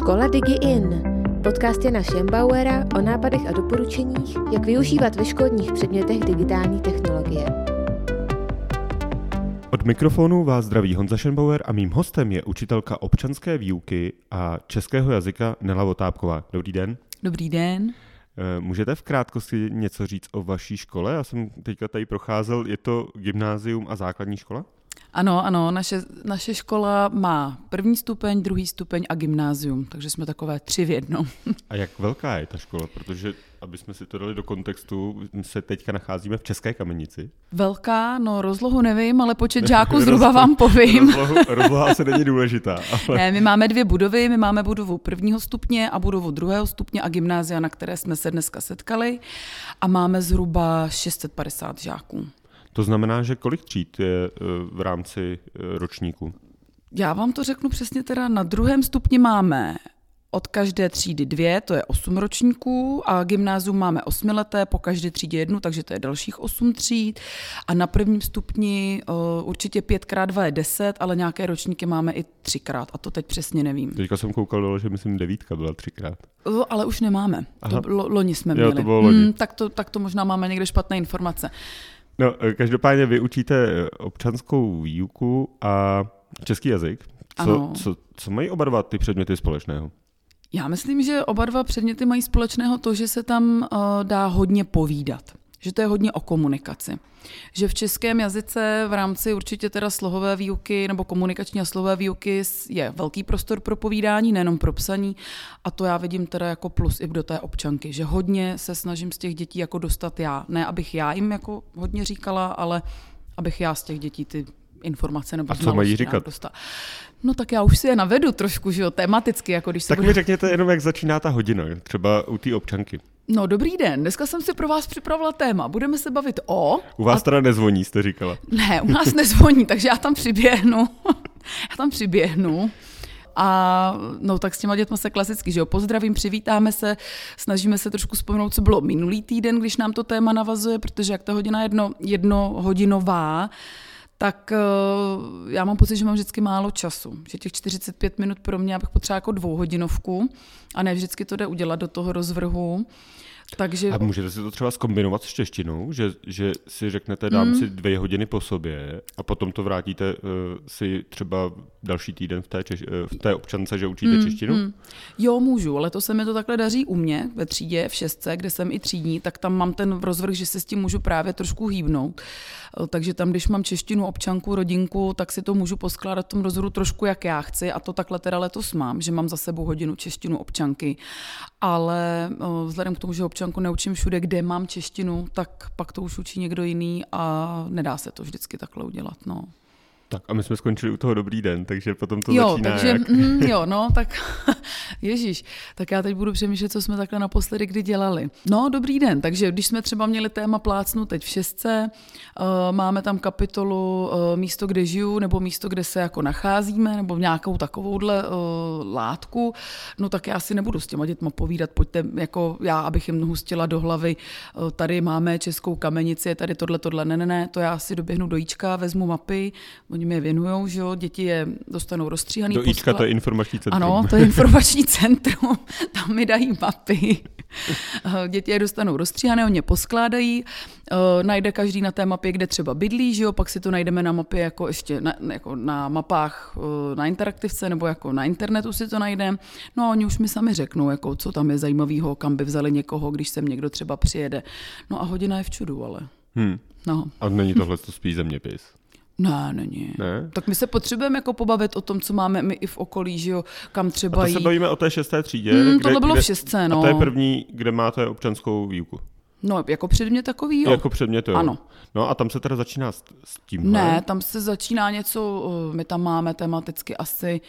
Škola DigiIn. Podcast Jana Schembauera o nápadech a doporučeních, jak využívat ve školních předmětech digitální technologie. Od mikrofonu vás zdraví Honza Schembauer a mým hostem je učitelka občanské výuky a českého jazyka Nela Votápková. Dobrý den. Dobrý den. Eh, můžete v krátkosti něco říct o vaší škole? Já jsem teďka tady procházel, je to gymnázium a základní škola? Ano, ano, naše, naše škola má první stupeň, druhý stupeň a gymnázium, takže jsme takové tři v jednom. A jak velká je ta škola? Protože, aby jsme si to dali do kontextu, se teďka nacházíme v České kamenici. Velká, no rozlohu nevím, ale počet žáků zhruba vám povím. Rozlohu, rozloha se není důležitá. Ale... Ne, my máme dvě budovy, my máme budovu prvního stupně a budovu druhého stupně a gymnázia, na které jsme se dneska setkali a máme zhruba 650 žáků. To znamená, že kolik tříd je eh, v rámci eh, ročníku? Já vám to řeknu přesně teda. Na druhém stupni máme od každé třídy dvě, to je osm ročníků a gymnázium máme osmileté, po každé třídě jednu, takže to je dalších osm tříd. A na prvním stupni uh, určitě pětkrát dva je deset, ale nějaké ročníky máme i třikrát a to teď přesně nevím. Teďka jsem koukal, že myslím devítka byla třikrát. Uh, ale už nemáme. To, lo, loni jsme měli. Jo, to bylo loni. Hmm, tak, to, tak to možná máme někde špatné informace. No, každopádně vy učíte občanskou výuku a český jazyk. Co, co, co mají oba dva ty předměty společného? Já myslím, že oba dva předměty mají společného to, že se tam uh, dá hodně povídat že to je hodně o komunikaci. Že v českém jazyce v rámci určitě teda slohové výuky nebo komunikační a slohové výuky je velký prostor pro povídání, nejenom pro psaní a to já vidím teda jako plus i do té občanky, že hodně se snažím z těch dětí jako dostat já. Ne, abych já jim jako hodně říkala, ale abych já z těch dětí ty informace nebo A co mají říkat? Dostala. No tak já už si je navedu trošku, že jo, tematicky, jako když se Tak bude... mi řekněte jenom, jak začíná ta hodina, třeba u té občanky. No dobrý den, dneska jsem si pro vás připravila téma. Budeme se bavit o... U vás a... teda nezvoní, jste říkala. Ne, u nás nezvoní, takže já tam přiběhnu. já tam přiběhnu. A no tak s těma dětmi se klasicky, že jo, pozdravím, přivítáme se, snažíme se trošku vzpomenout, co bylo minulý týden, když nám to téma navazuje, protože jak ta hodina jedno, jednohodinová, tak uh, já mám pocit, že mám vždycky málo času. Že těch 45 minut pro mě, abych potřebovala jako dvouhodinovku a ne vždycky to jde udělat do toho rozvrhu. Takže... A můžete si to třeba skombinovat s češtinou, že, že si řeknete, dám mm. si dvě hodiny po sobě a potom to vrátíte uh, si třeba další týden v té, češ, uh, v té občance, že učíte mm, češtinu? Mm. Jo, můžu, ale to se mi to takhle daří u mě ve třídě, v šestce, kde jsem i třídní, tak tam mám ten rozvrh, že se s tím můžu právě trošku hýbnout. Uh, takže tam, když mám češtinu, občanku, rodinku, tak si to můžu poskládat v tom rozvrhu trošku, jak já chci a to takhle teda letos mám, že mám za sebou hodinu češtinu, občanky. Ale uh, vzhledem k tomu, že občanky občanku neučím všude, kde mám češtinu, tak pak to už učí někdo jiný a nedá se to vždycky takhle udělat. No. Tak a my jsme skončili u toho dobrý den, takže potom to jo, začíná takže, jak... mm, jo, no, tak ježíš, tak já teď budu přemýšlet, co jsme takhle naposledy kdy dělali. No, dobrý den, takže když jsme třeba měli téma plácnu teď v šestce, uh, máme tam kapitolu uh, místo, kde žiju, nebo místo, kde se jako nacházíme, nebo nějakou takovouhle uh, látku, no tak já si nebudu s těma dětma povídat, pojďte, jako já, abych jim hustila do hlavy, uh, tady máme českou kamenici, tady tohle, tohle, ne, ne, ne, to já si doběhnu do jíčka, vezmu mapy, oni mi je věnujou, že jo, děti je dostanou rozstříhaný. Do Ička to je informační centrum. Ano, to je informační centrum, tam mi dají mapy. děti je dostanou rozstříhané, oni je poskládají, uh, najde každý na té mapě, kde třeba bydlí, že jo, pak si to najdeme na mapě jako ještě na, jako na mapách uh, na interaktivce nebo jako na internetu si to najdeme. No a oni už mi sami řeknou, jako co tam je zajímavého, kam by vzali někoho, když sem někdo třeba přijede. No a hodina je v čudu, ale. Hmm. No. A není tohle to spíš zeměpis? Ne, není. Ne? Tak my se potřebujeme jako pobavit o tom, co máme my i v okolí, že jo, kam třeba a to jí... se bavíme o té šesté třídě. Hmm, kde, tohle bylo kde, v šestce, no. A to je první, kde máte občanskou výuku. No, jako předmět takový, jo. Jako předmět, jo. Ano. No a tam se teda začíná s, s tím. Ne, tam se začíná něco, my tam máme tematicky asi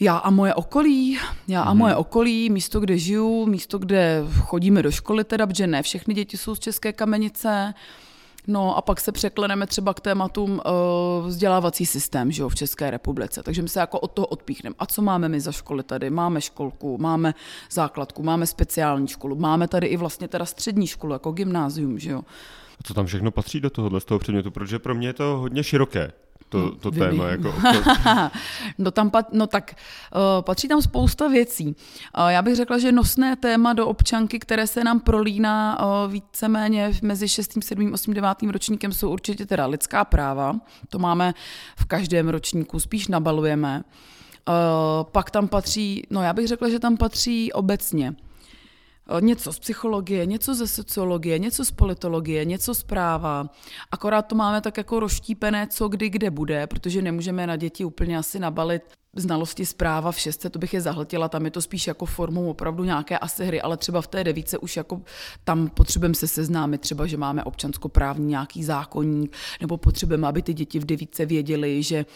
já a moje okolí, já a mhm. moje okolí, místo, kde žiju, místo, kde chodíme do školy teda, protože ne všechny děti jsou z České kamenice, No a pak se překleneme třeba k tématům uh, vzdělávací systém že jo, v České republice. Takže my se jako od toho odpíchneme. A co máme my za školy tady? Máme školku, máme základku, máme speciální školu, máme tady i vlastně teda střední školu, jako gymnázium, že jo. A co tam všechno patří do tohohle z toho předmětu? Protože pro mě je to hodně široké. To, to téma. Jako, no, tam pat, no tak uh, patří tam spousta věcí. Uh, já bych řekla, že nosné téma do občanky, které se nám prolíná uh, víceméně mezi 6., 7., 8., 9. ročníkem, jsou určitě teda lidská práva. To máme v každém ročníku, spíš nabalujeme. Uh, pak tam patří, no já bych řekla, že tam patří obecně něco z psychologie, něco ze sociologie, něco z politologie, něco z práva. Akorát to máme tak jako roštípené, co kdy kde bude, protože nemůžeme na děti úplně asi nabalit znalosti zpráva v šestce, to bych je zahltila, tam je to spíš jako formou opravdu nějaké asi hry, ale třeba v té devíce už jako tam potřebujeme se seznámit, třeba, že máme občanskoprávní nějaký zákonník, nebo potřebujeme, aby ty děti v devíce věděli, že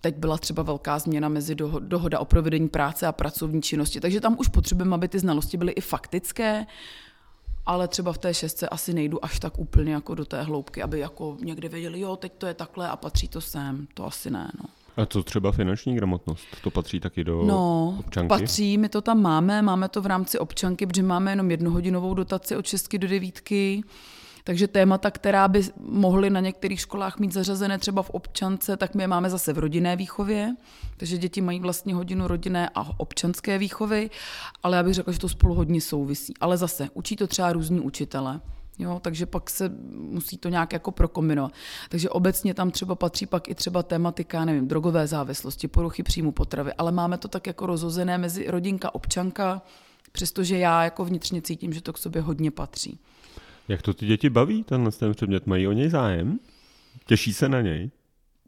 teď byla třeba velká změna mezi dohoda o provedení práce a pracovní činnosti, takže tam už potřebujeme, aby ty znalosti byly i faktické, ale třeba v té šestce asi nejdu až tak úplně jako do té hloubky, aby jako někde věděli, jo, teď to je takhle a patří to sem, to asi ne, no. A co třeba finanční gramotnost? To patří taky do no, občanky? patří, my to tam máme, máme to v rámci občanky, protože máme jenom jednohodinovou dotaci od šestky do devítky, takže témata, která by mohly na některých školách mít zařazené třeba v občance, tak my je máme zase v rodinné výchově. Takže děti mají vlastně hodinu rodinné a občanské výchovy, ale já bych řekla, že to spolu hodně souvisí. Ale zase, učí to třeba různí učitele. Jo, takže pak se musí to nějak jako prokombinovat. Takže obecně tam třeba patří pak i třeba tematika, nevím, drogové závislosti, poruchy příjmu potravy, ale máme to tak jako rozhozené mezi rodinka, občanka, přestože já jako vnitřně cítím, že to k sobě hodně patří. Jak to ty děti baví, tenhle ten předmět? Mají o něj zájem? Těší se na něj?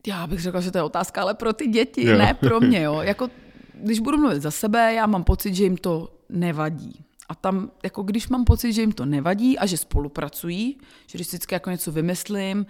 Já bych řekla, že to je otázka, ale pro ty děti, jo. ne pro mě. Jo. Jako, když budu mluvit za sebe, já mám pocit, že jim to nevadí. A tam, jako když mám pocit, že jim to nevadí a že spolupracují, že když vždycky jako něco vymyslím,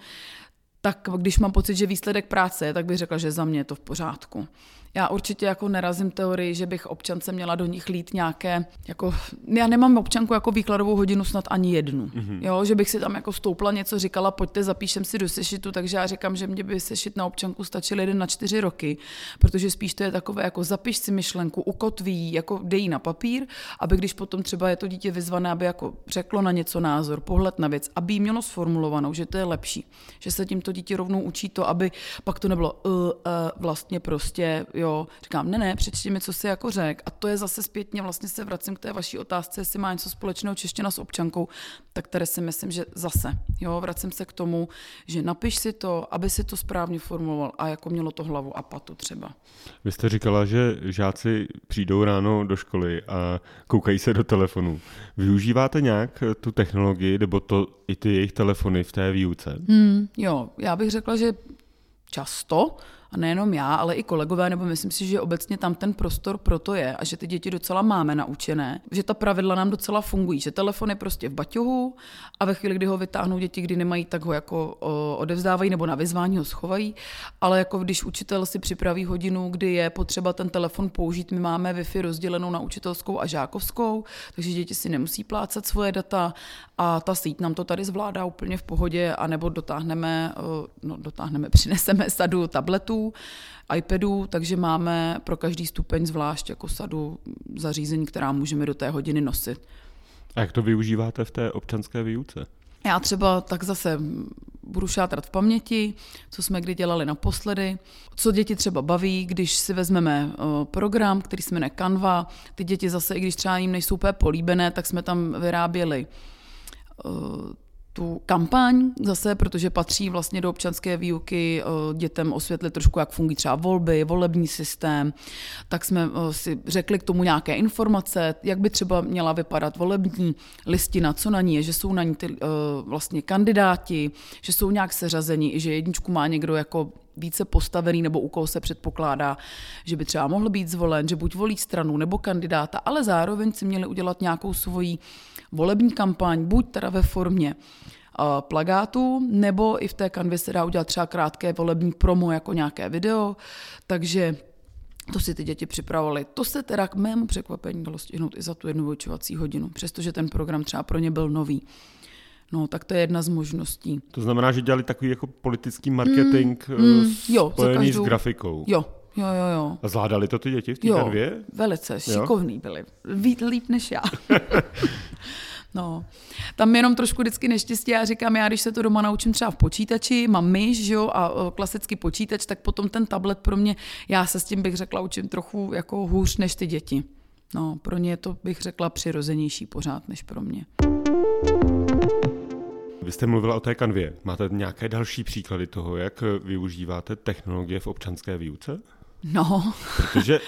tak když mám pocit, že výsledek práce je, tak bych řekla, že za mě je to v pořádku. Já určitě jako nerazím teorii, že bych občance měla do nich lít nějaké, jako, já nemám občanku jako výkladovou hodinu snad ani jednu, mm-hmm. jo, že bych si tam jako stoupla něco, říkala, pojďte, zapíšem si do sešitu, takže já říkám, že mě by sešit na občanku stačil jeden na čtyři roky, protože spíš to je takové, jako zapiš si myšlenku, ukotví, jako dej na papír, aby když potom třeba je to dítě vyzvané, aby jako řeklo na něco názor, pohled na věc, aby jí mělo sformulovanou, že to je lepší, že se tím to dítě rovnou učí to, aby pak to nebylo uh, uh, vlastně prostě jo, říkám, ne, ne, přečti mi, co si jako řek. A to je zase zpětně, vlastně se vracím k té vaší otázce, jestli má něco společného čeština s občankou, tak tady si myslím, že zase, jo, vracím se k tomu, že napiš si to, aby si to správně formuloval a jako mělo to hlavu a patu třeba. Vy jste říkala, že žáci přijdou ráno do školy a koukají se do telefonu. Využíváte nějak tu technologii nebo to i ty jejich telefony v té výuce? Hmm, jo, já bych řekla, že často, a nejenom já, ale i kolegové, nebo myslím si, že obecně tam ten prostor pro to je a že ty děti docela máme naučené, že ta pravidla nám docela fungují, že telefon je prostě v baťohu a ve chvíli, kdy ho vytáhnou děti, kdy nemají, tak ho jako odevzdávají nebo na vyzvání ho schovají, ale jako když učitel si připraví hodinu, kdy je potřeba ten telefon použít, my máme Wi-Fi rozdělenou na učitelskou a žákovskou, takže děti si nemusí plácat svoje data a ta síť nám to tady zvládá úplně v pohodě, anebo dotáhneme, no, dotáhneme, přineseme sadu tabletů, iPadů, takže máme pro každý stupeň zvlášť jako sadu zařízení, která můžeme do té hodiny nosit. A jak to využíváte v té občanské výuce? Já třeba tak zase budu šátrat v paměti, co jsme kdy dělali naposledy, co děti třeba baví, když si vezmeme program, který se jmenuje Canva. Ty děti zase, i když třeba jim nejsou úplně políbené, tak jsme tam vyráběli tu kampaň zase, protože patří vlastně do občanské výuky eh, dětem osvětlit trošku, jak fungují třeba volby, volební systém, tak jsme eh, si řekli k tomu nějaké informace, jak by třeba měla vypadat volební listina, co na ní je, že jsou na ní ty eh, vlastně kandidáti, že jsou nějak seřazení, že jedničku má někdo jako více postavený nebo u koho se předpokládá, že by třeba mohl být zvolen, že buď volí stranu nebo kandidáta, ale zároveň si měli udělat nějakou svoji volební kampaň, buď teda ve formě plagátu, nebo i v té kanvě se dá udělat třeba krátké volební promo jako nějaké video, takže to si ty děti připravovali. To se teda k mému překvapení dalo stihnout i za tu jednu vyučovací hodinu, přestože ten program třeba pro ně byl nový. No, tak to je jedna z možností. To znamená, že dělali takový jako politický marketing mm, mm, jo, spojený každou... s grafikou. Jo, jo, jo, jo. A zvládali to ty děti v té jo, velice, šikovný byli. Víc líp než já. No, tam jenom trošku vždycky neštěstí. Já říkám, já když se to doma naučím třeba v počítači, mám myš, že jo, a klasický počítač, tak potom ten tablet pro mě, já se s tím bych řekla, učím trochu jako hůř než ty děti. No, pro ně je to, bych řekla, přirozenější pořád než pro mě. Vy jste mluvila o té kanvě. Máte nějaké další příklady toho, jak využíváte technologie v občanské výuce? No. Protože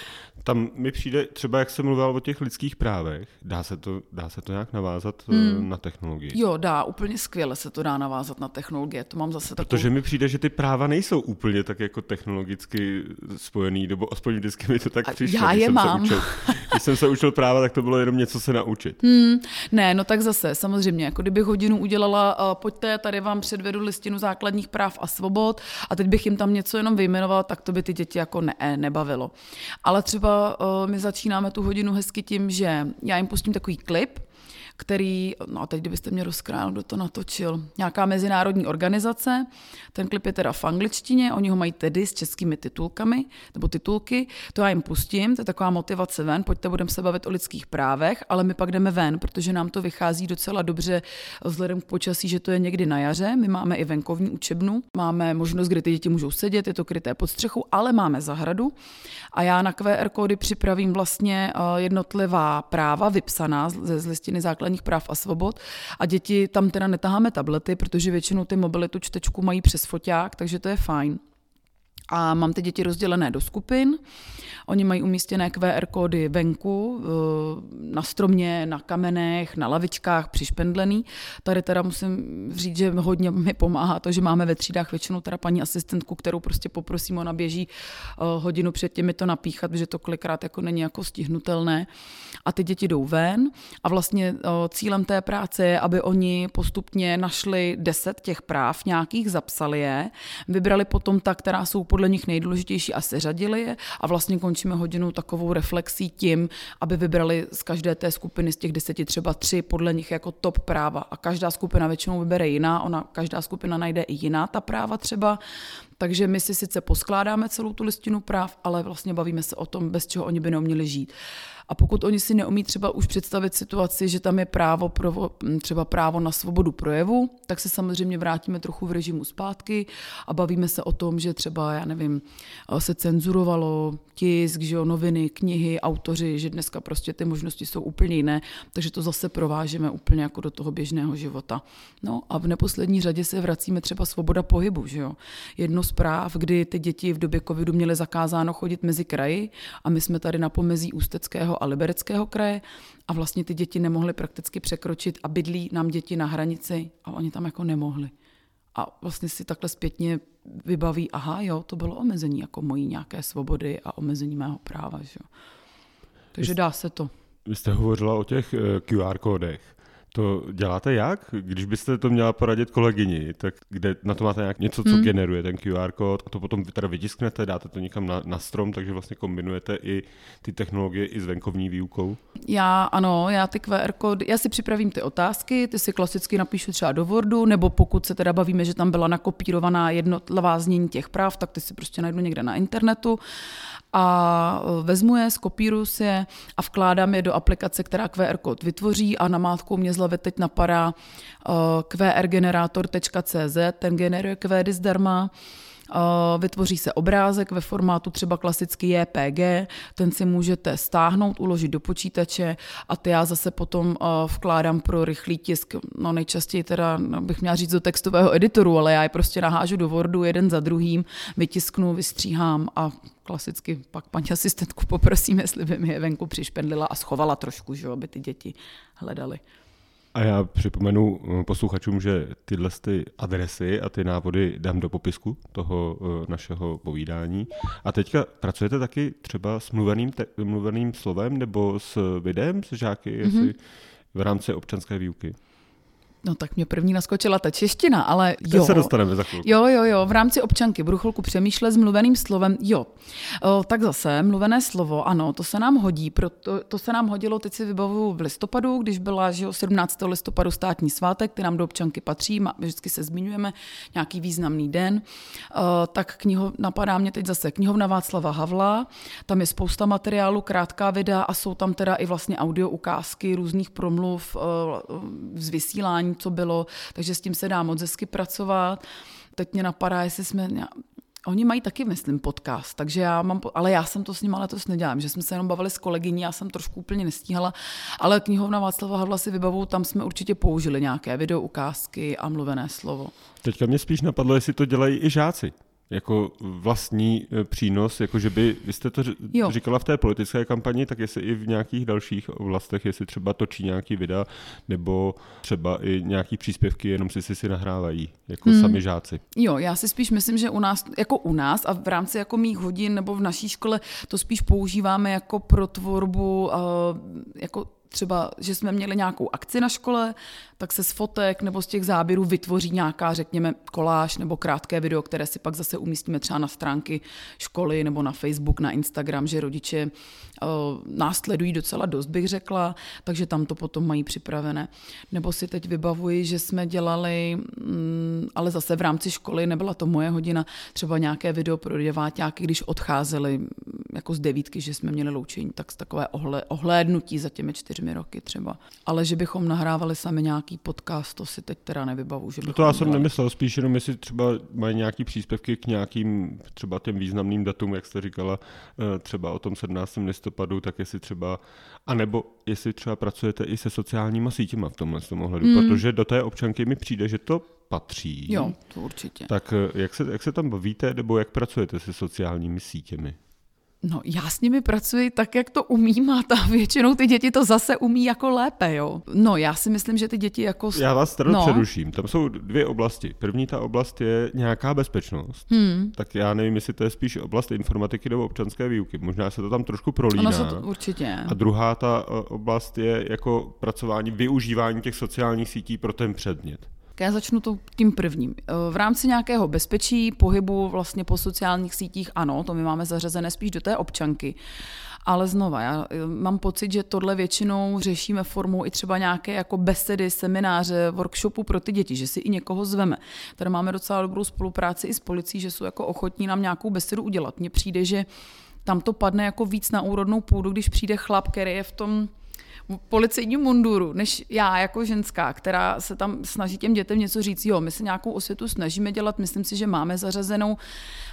tam mi přijde, třeba jak jsem mluvil o těch lidských právech, dá se to, dá se to nějak navázat eh, hmm. na technologii? Jo, dá, úplně skvěle se to dá navázat na technologie. To mám zase takovou... Protože mi přijde, že ty práva nejsou úplně tak jako technologicky spojený, nebo aspoň vždycky mi to tak A přišlo. Já je mám. učil, když jsem se učil práva, tak to bylo jenom něco se naučit. Hmm. Ne, no tak zase, samozřejmě, jako kdybych hodinu udělala, uh, pojďte, tady vám předvedu listinu základních práv a svobod a teď bych jim tam něco jenom vyjmenovala, tak to by ty děti jako ne, nebavilo. Ale třeba uh, my začínáme tu hodinu hezky tím, že já jim pustím takový klip, který, no a teď kdybyste mě rozkrájel, kdo to natočil, nějaká mezinárodní organizace, ten klip je teda v angličtině, oni ho mají tedy s českými titulkami, nebo titulky, to já jim pustím, to je taková motivace ven, pojďte budeme se bavit o lidských právech, ale my pak jdeme ven, protože nám to vychází docela dobře vzhledem k počasí, že to je někdy na jaře, my máme i venkovní učebnu, máme možnost, kde ty děti můžou sedět, je to kryté pod střechou, ale máme zahradu a já na QR kódy připravím vlastně eh, jednotlivá práva vypsaná ze listiny základní základních práv a svobod. A děti tam teda netaháme tablety, protože většinou ty mobily tu čtečku mají přes foťák, takže to je fajn. A mám ty děti rozdělené do skupin. Oni mají umístěné QR kódy venku, eh, na stromě, na kamenech, na lavičkách, přišpendlený. Tady teda musím říct, že hodně mi pomáhá to, že máme ve třídách většinou teda paní asistentku, kterou prostě poprosím, ona běží eh, hodinu před těmi to napíchat, protože to kolikrát jako není jako stihnutelné. A ty děti jdou ven a vlastně eh, cílem té práce je, aby oni postupně našli deset těch práv, nějakých zapsali je, vybrali potom ta, která jsou podle nich nejdůležitější a seřadili je? A vlastně končíme hodinu takovou reflexí tím, aby vybrali z každé té skupiny z těch deseti třeba tři podle nich jako top práva. A každá skupina většinou vybere jiná, ona každá skupina najde i jiná ta práva třeba, takže my si sice poskládáme celou tu listinu práv, ale vlastně bavíme se o tom, bez čeho oni by neuměli žít. A pokud oni si neumí třeba už představit situaci, že tam je právo pro, třeba právo na svobodu projevu, tak se samozřejmě vrátíme trochu v režimu zpátky a bavíme se o tom, že třeba, já nevím, se cenzurovalo tisk, že jo, noviny, knihy, autoři, že dneska prostě ty možnosti jsou úplně jiné, takže to zase provážeme úplně jako do toho běžného života. No a v neposlední řadě se vracíme třeba svoboda pohybu, že jo. Jedno z práv, kdy ty děti v době covidu měly zakázáno chodit mezi kraji a my jsme tady na pomezí Ústeckého a Libereckého kraje a vlastně ty děti nemohly prakticky překročit a bydlí nám děti na hranici a oni tam jako nemohli. A vlastně si takhle zpětně vybaví, aha, jo, to bylo omezení jako mojí nějaké svobody a omezení mého práva. Že? Takže dá se to. Vy jste hovořila o těch eh, QR kódech. To děláte jak? Když byste to měla poradit kolegyni, tak kde na to máte nějak něco, co hmm. generuje ten QR kód a to potom teda vytisknete, dáte to někam na, na strom, takže vlastně kombinujete i ty technologie i s venkovní výukou? Já ano, já ty QR kódy, já si připravím ty otázky, ty si klasicky napíšu třeba do Wordu, nebo pokud se teda bavíme, že tam byla nakopírovaná jednotlivá znění těch práv, tak ty si prostě najdu někde na internetu a e, vezmu je, skopíruji si je a vkládám je do aplikace, která QR kód vytvoří a namátkou mě zleve teď napadá uh, qrgenerator.cz, ten generuje kvédy zdarma, Vytvoří se obrázek ve formátu třeba klasický JPG, ten si můžete stáhnout, uložit do počítače a ty já zase potom vkládám pro rychlý tisk, no nejčastěji teda no, bych měla říct do textového editoru, ale já je prostě nahážu do Wordu jeden za druhým, vytisknu, vystříhám a klasicky pak paní asistentku poprosím, jestli by mi je venku přišpendlila a schovala trošku, že, aby ty děti hledali. A já připomenu eh, posluchačům, že tyhle ty adresy a ty návody dám do popisku toho eh, našeho povídání. A teďka pracujete taky třeba s mluveným, te- mluveným slovem nebo s videem s žáky, mm-hmm. jestli v rámci občanské výuky? No tak mě první naskočila ta čeština, ale jo. se dostaneme za chvilku. Jo, jo, jo, v rámci občanky budu chvilku přemýšlet s mluveným slovem, jo. O, tak zase, mluvené slovo, ano, to se nám hodí, proto, to se nám hodilo, teď si vybavuju v listopadu, když byla, že jo, 17. listopadu státní svátek, který nám do občanky patří, má, vždycky se zmiňujeme, nějaký významný den, o, tak kniho, napadá mě teď zase knihovna Václava Havla, tam je spousta materiálu, krátká videa a jsou tam teda i vlastně audio ukázky různých promluv o, z vysílání, co bylo, takže s tím se dá moc hezky pracovat. Teď mě napadá, jestli jsme Oni mají taky, myslím, podcast, takže já mám, ale já jsem to s nimi letos nedělám, že jsme se jenom bavili s kolegyní, já jsem trošku úplně nestíhala, ale knihovna Václava Havla si vybavu, tam jsme určitě použili nějaké video ukázky a mluvené slovo. Teďka mě spíš napadlo, jestli to dělají i žáci jako vlastní e, přínos, jako že by, vy jste to jo. říkala v té politické kampani, tak jestli i v nějakých dalších oblastech, jestli třeba točí nějaký videa, nebo třeba i nějaký příspěvky, jenom si si, si nahrávají, jako hmm. sami žáci. Jo, já si spíš myslím, že u nás, jako u nás a v rámci jako mých hodin nebo v naší škole to spíš používáme jako pro tvorbu, uh, jako třeba, že jsme měli nějakou akci na škole, tak se z fotek nebo z těch záběrů vytvoří nějaká, řekněme, koláž nebo krátké video, které si pak zase umístíme třeba na stránky školy nebo na Facebook, na Instagram, že rodiče uh, následují docela dost, bych řekla, takže tam to potom mají připravené. Nebo si teď vybavuji, že jsme dělali, um, ale zase v rámci školy, nebyla to moje hodina, třeba nějaké video pro deváťáky, když odcházeli jako z devítky, že jsme měli loučení, tak takové ohle, ohlédnutí za těmi čtyřmi roky třeba. Ale že bychom nahrávali sami nějaký podcast, to si teď teda nevybavu. Že no to já jsem dělali. nemyslel, spíš jenom jestli třeba mají nějaký příspěvky k nějakým třeba těm významným datům, jak jste říkala, eh, třeba o tom 17. listopadu, tak jestli třeba, anebo jestli třeba pracujete i se sociálníma sítěma v tomhle tom ohledu, mm. protože do té občanky mi přijde, že to patří. Jo, to určitě. Tak eh, jak se, jak se tam bavíte, nebo jak pracujete se sociálními sítěmi? No, já s nimi pracuji tak, jak to umím a ta většinou ty děti to zase umí jako lépe, jo. No, já si myslím, že ty děti jako... Já vás tady no. předuším. Tam jsou dvě oblasti. První ta oblast je nějaká bezpečnost. Hmm. Tak já nevím, jestli to je spíš oblast informatiky nebo občanské výuky. Možná se to tam trošku prolíná. Ono se to určitě. A druhá ta oblast je jako pracování, využívání těch sociálních sítí pro ten předmět. Já začnu to tím prvním. Eh, v rámci nějakého bezpečí, pohybu vlastně po sociálních sítích, ano, to my máme zařazené spíš do té občanky. Ale znova, já eh, mám pocit, že tohle většinou řešíme formou i třeba nějaké jako besedy, semináře, workshopu pro ty děti, že si i někoho zveme. Tady máme docela dobrou spolupráci i s policií, že jsou jako ochotní nám nějakou besedu udělat. Mně přijde, že tam to padne jako víc na úrodnou půdu, když přijde chlap, který je v tom policejním munduru, než já jako ženská, která se tam snaží těm dětem něco říct. Jo, my se nějakou osvětu snažíme dělat, myslím si, že máme zařazenou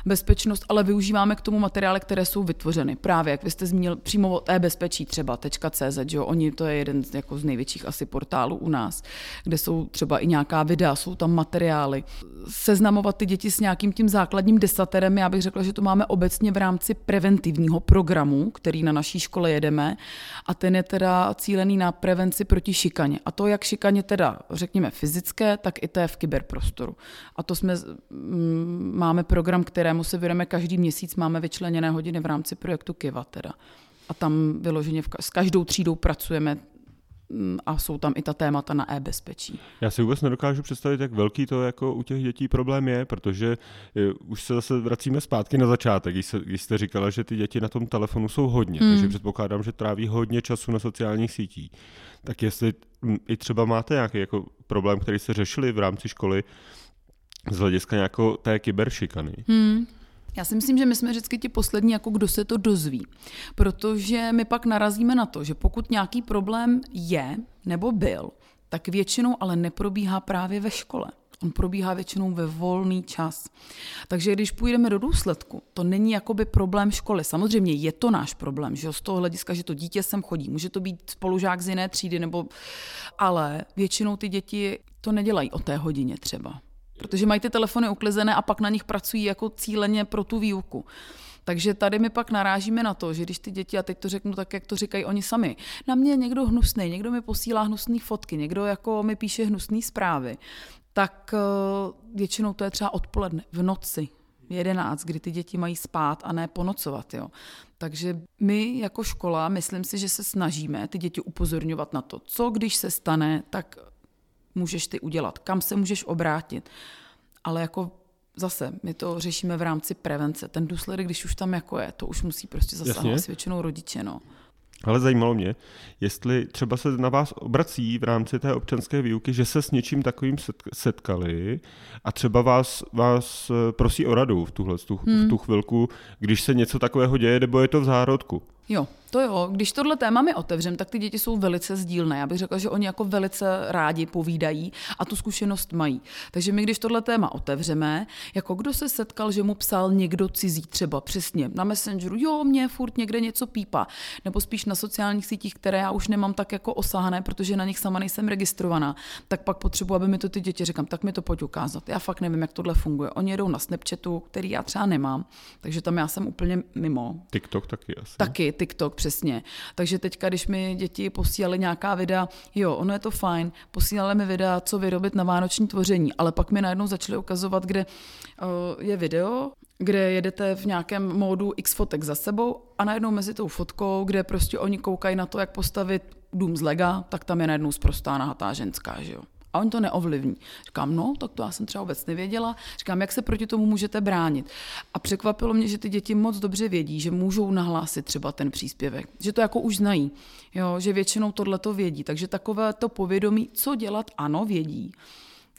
bezpečnost, ale využíváme k tomu materiály, které jsou vytvořeny. Právě, jak vy jste zmínil, přímo od e-bezpečí třeba, .cz, že jo, oni, to je jeden z, jako z největších asi portálů u nás, kde jsou třeba i nějaká videa, jsou tam materiály. Seznamovat ty děti s nějakým tím základním desaterem, já bych řekla, že to máme obecně v rámci preventivního programu, který na naší škole jedeme a ten je teda cílený na prevenci proti šikaně. A to jak šikaně teda, řekněme, fyzické, tak i té v kyberprostoru. A to jsme, mm, máme program, kterému se věnujeme každý měsíc, máme vyčleněné hodiny v rámci projektu Kiva teda. A tam vyloženě v, s každou třídou pracujeme a jsou tam i ta témata na e-bezpečí. Já si vůbec nedokážu představit, jak velký to jako u těch dětí problém je, protože eh, už se zase vracíme zpátky na začátek, když, se, když jste říkala, že ty děti na tom telefonu jsou hodně, hmm. takže předpokládám, že tráví hodně času na sociálních sítích. Tak jestli mm, i třeba máte nějaký jako problém, který jste řešili v rámci školy, z hlediska nějakou té kyberšikany. Hmm. Já si myslím, že my jsme vždycky ti poslední, jako kdo se to dozví. Protože my pak narazíme na to, že pokud nějaký problém je nebo byl, tak většinou ale neprobíhá právě ve škole. On probíhá většinou ve volný čas. Takže když půjdeme do důsledku, to není jakoby problém školy. Samozřejmě je to náš problém, že z toho hlediska, že to dítě sem chodí. Může to být spolužák z jiné třídy, nebo... ale většinou ty děti to nedělají o té hodině třeba protože mají ty telefony uklizené a pak na nich pracují jako cíleně pro tu výuku. Takže tady my pak narážíme na to, že když ty děti, a teď to řeknu tak, jak to říkají oni sami, na mě je někdo hnusný, někdo mi posílá hnusné fotky, někdo jako mi píše hnusné zprávy, tak eh, většinou to je třeba odpoledne, v noci, v 11, kdy ty děti mají spát a ne ponocovat. Jo. Takže my jako škola, myslím si, že se snažíme ty děti upozorňovat na to, co když se stane, tak můžeš ty udělat, kam se můžeš obrátit. Ale jako zase, my to řešíme v rámci prevence. Ten důsledek, když už tam jako je, to už musí prostě zasahovat většinou rodiče. No. Ale zajímalo mě, jestli třeba se na vás obrací v rámci té občanské výuky, že se s něčím takovým setkali a třeba vás, vás eh, prosí o radu v, tuhle, v, tu, hmm. v tu chvilku, když se něco takového děje, nebo je to v zárodku. Jo, to jo. Když tohle téma mi otevřem, tak ty děti jsou velice sdílné. Já bych řekla, že oni jako velice rádi povídají a tu zkušenost mají. Takže my, když tohle téma otevřeme, jako kdo se setkal, že mu psal někdo cizí třeba přesně na Messengeru, jo, mě furt někde něco pípa, nebo spíš na sociálních sítích, které já už nemám tak jako osahané, protože na nich sama nejsem registrovaná, tak pak potřebuji, aby mi to ty děti říkám, tak mi to pojď ukázat. Já fakt nevím, jak tohle funguje. Oni jedou na Snapchatu, který já třeba nemám, takže tam já jsem úplně mimo. TikTok taky asi. Taky, TikTok, přesně. Takže teďka, když mi děti posílali nějaká videa, jo, ono je to fajn, posílali mi videa, co vyrobit na vánoční tvoření, ale pak mi najednou začali ukazovat, kde uh, je video, kde jedete v nějakém módu x fotek za sebou a najednou mezi tou fotkou, kde prostě oni koukají na to, jak postavit dům z lega, tak tam je najednou zprostá nahatá ženská, že jo a oni to neovlivní. Říkám, no, tak to já jsem třeba vůbec nevěděla. Říkám, jak se proti tomu můžete bránit. A překvapilo mě, že ty děti moc dobře vědí, že můžou nahlásit třeba ten příspěvek, že to jako už znají, jo, že většinou tohle to vědí. Takže takové to povědomí, co dělat, ano, vědí.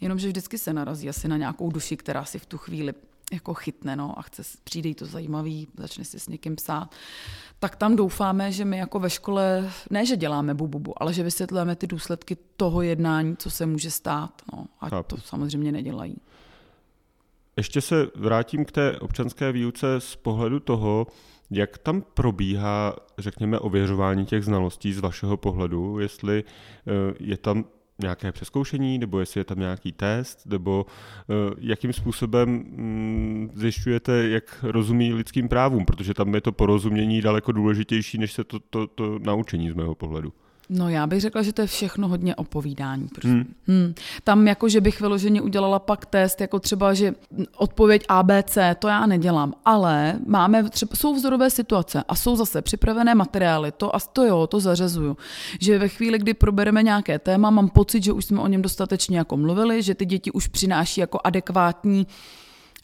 Jenomže vždycky se narazí asi na nějakou duši, která si v tu chvíli jako chytne no, a chce, přijde jí to zajímavý, začne si s někým psát, tak tam doufáme, že my jako ve škole, ne, že děláme bububu, ale že vysvětlujeme ty důsledky toho jednání, co se může stát. No, a Chápu. to samozřejmě nedělají. Ještě se vrátím k té občanské výuce z pohledu toho, jak tam probíhá, řekněme, ověřování těch znalostí z vašeho pohledu, jestli eh, je tam nějaké přeskoušení, nebo jestli je tam nějaký test, nebo uh, jakým způsobem um, zjišťujete, jak rozumí lidským právům, protože tam je to porozumění daleko důležitější, než se to, to, to naučení z mého pohledu. No já bych řekla, že to je všechno hodně o povídání. Hmm. Hmm. Tam jako, že bych vyloženě udělala pak test, jako třeba, že odpověď ABC, to já nedělám, ale máme třeba, jsou vzorové situace a jsou zase připravené materiály, to a to jo, to zařazuju. Že ve chvíli, kdy probereme nějaké téma, mám pocit, že už jsme o něm dostatečně jako mluvili, že ty děti už přináší jako adekvátní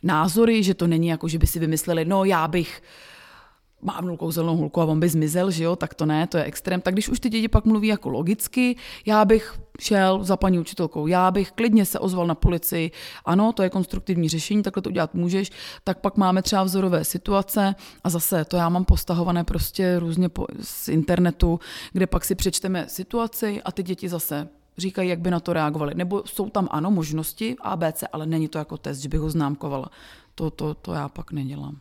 názory, že to není jako, že by si vymysleli, no já bych mávnul kouzelnou hulku a on by zmizel, že jo, tak to ne, to je extrém. Tak když už ty děti pak mluví jako logicky, já bych šel za paní učitelkou, já bych klidně se ozval na policii, ano, to je konstruktivní řešení, takhle to udělat můžeš, tak pak máme třeba vzorové situace a zase to já mám postahované prostě různě po, z internetu, kde pak si přečteme situaci a ty děti zase říkají, jak by na to reagovali. Nebo jsou tam ano možnosti ABC, ale není to jako test, že bych ho známkovala. To, to, to já pak nedělám.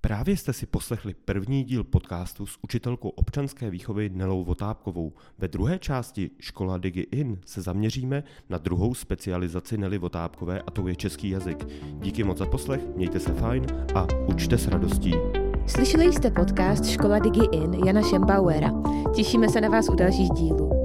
Právě jste si poslechli první díl podcastu s učitelkou občanské výchovy Nelou Votápkovou. Ve druhé části Škola Digi In se zaměříme na druhou specializaci Nely Votápkové a to je český jazyk. Díky moc za poslech, mějte se fajn a učte s radostí. Slyšeli jste podcast Škola Digi In Jana Šembauera. Těšíme se na vás u dalších dílů.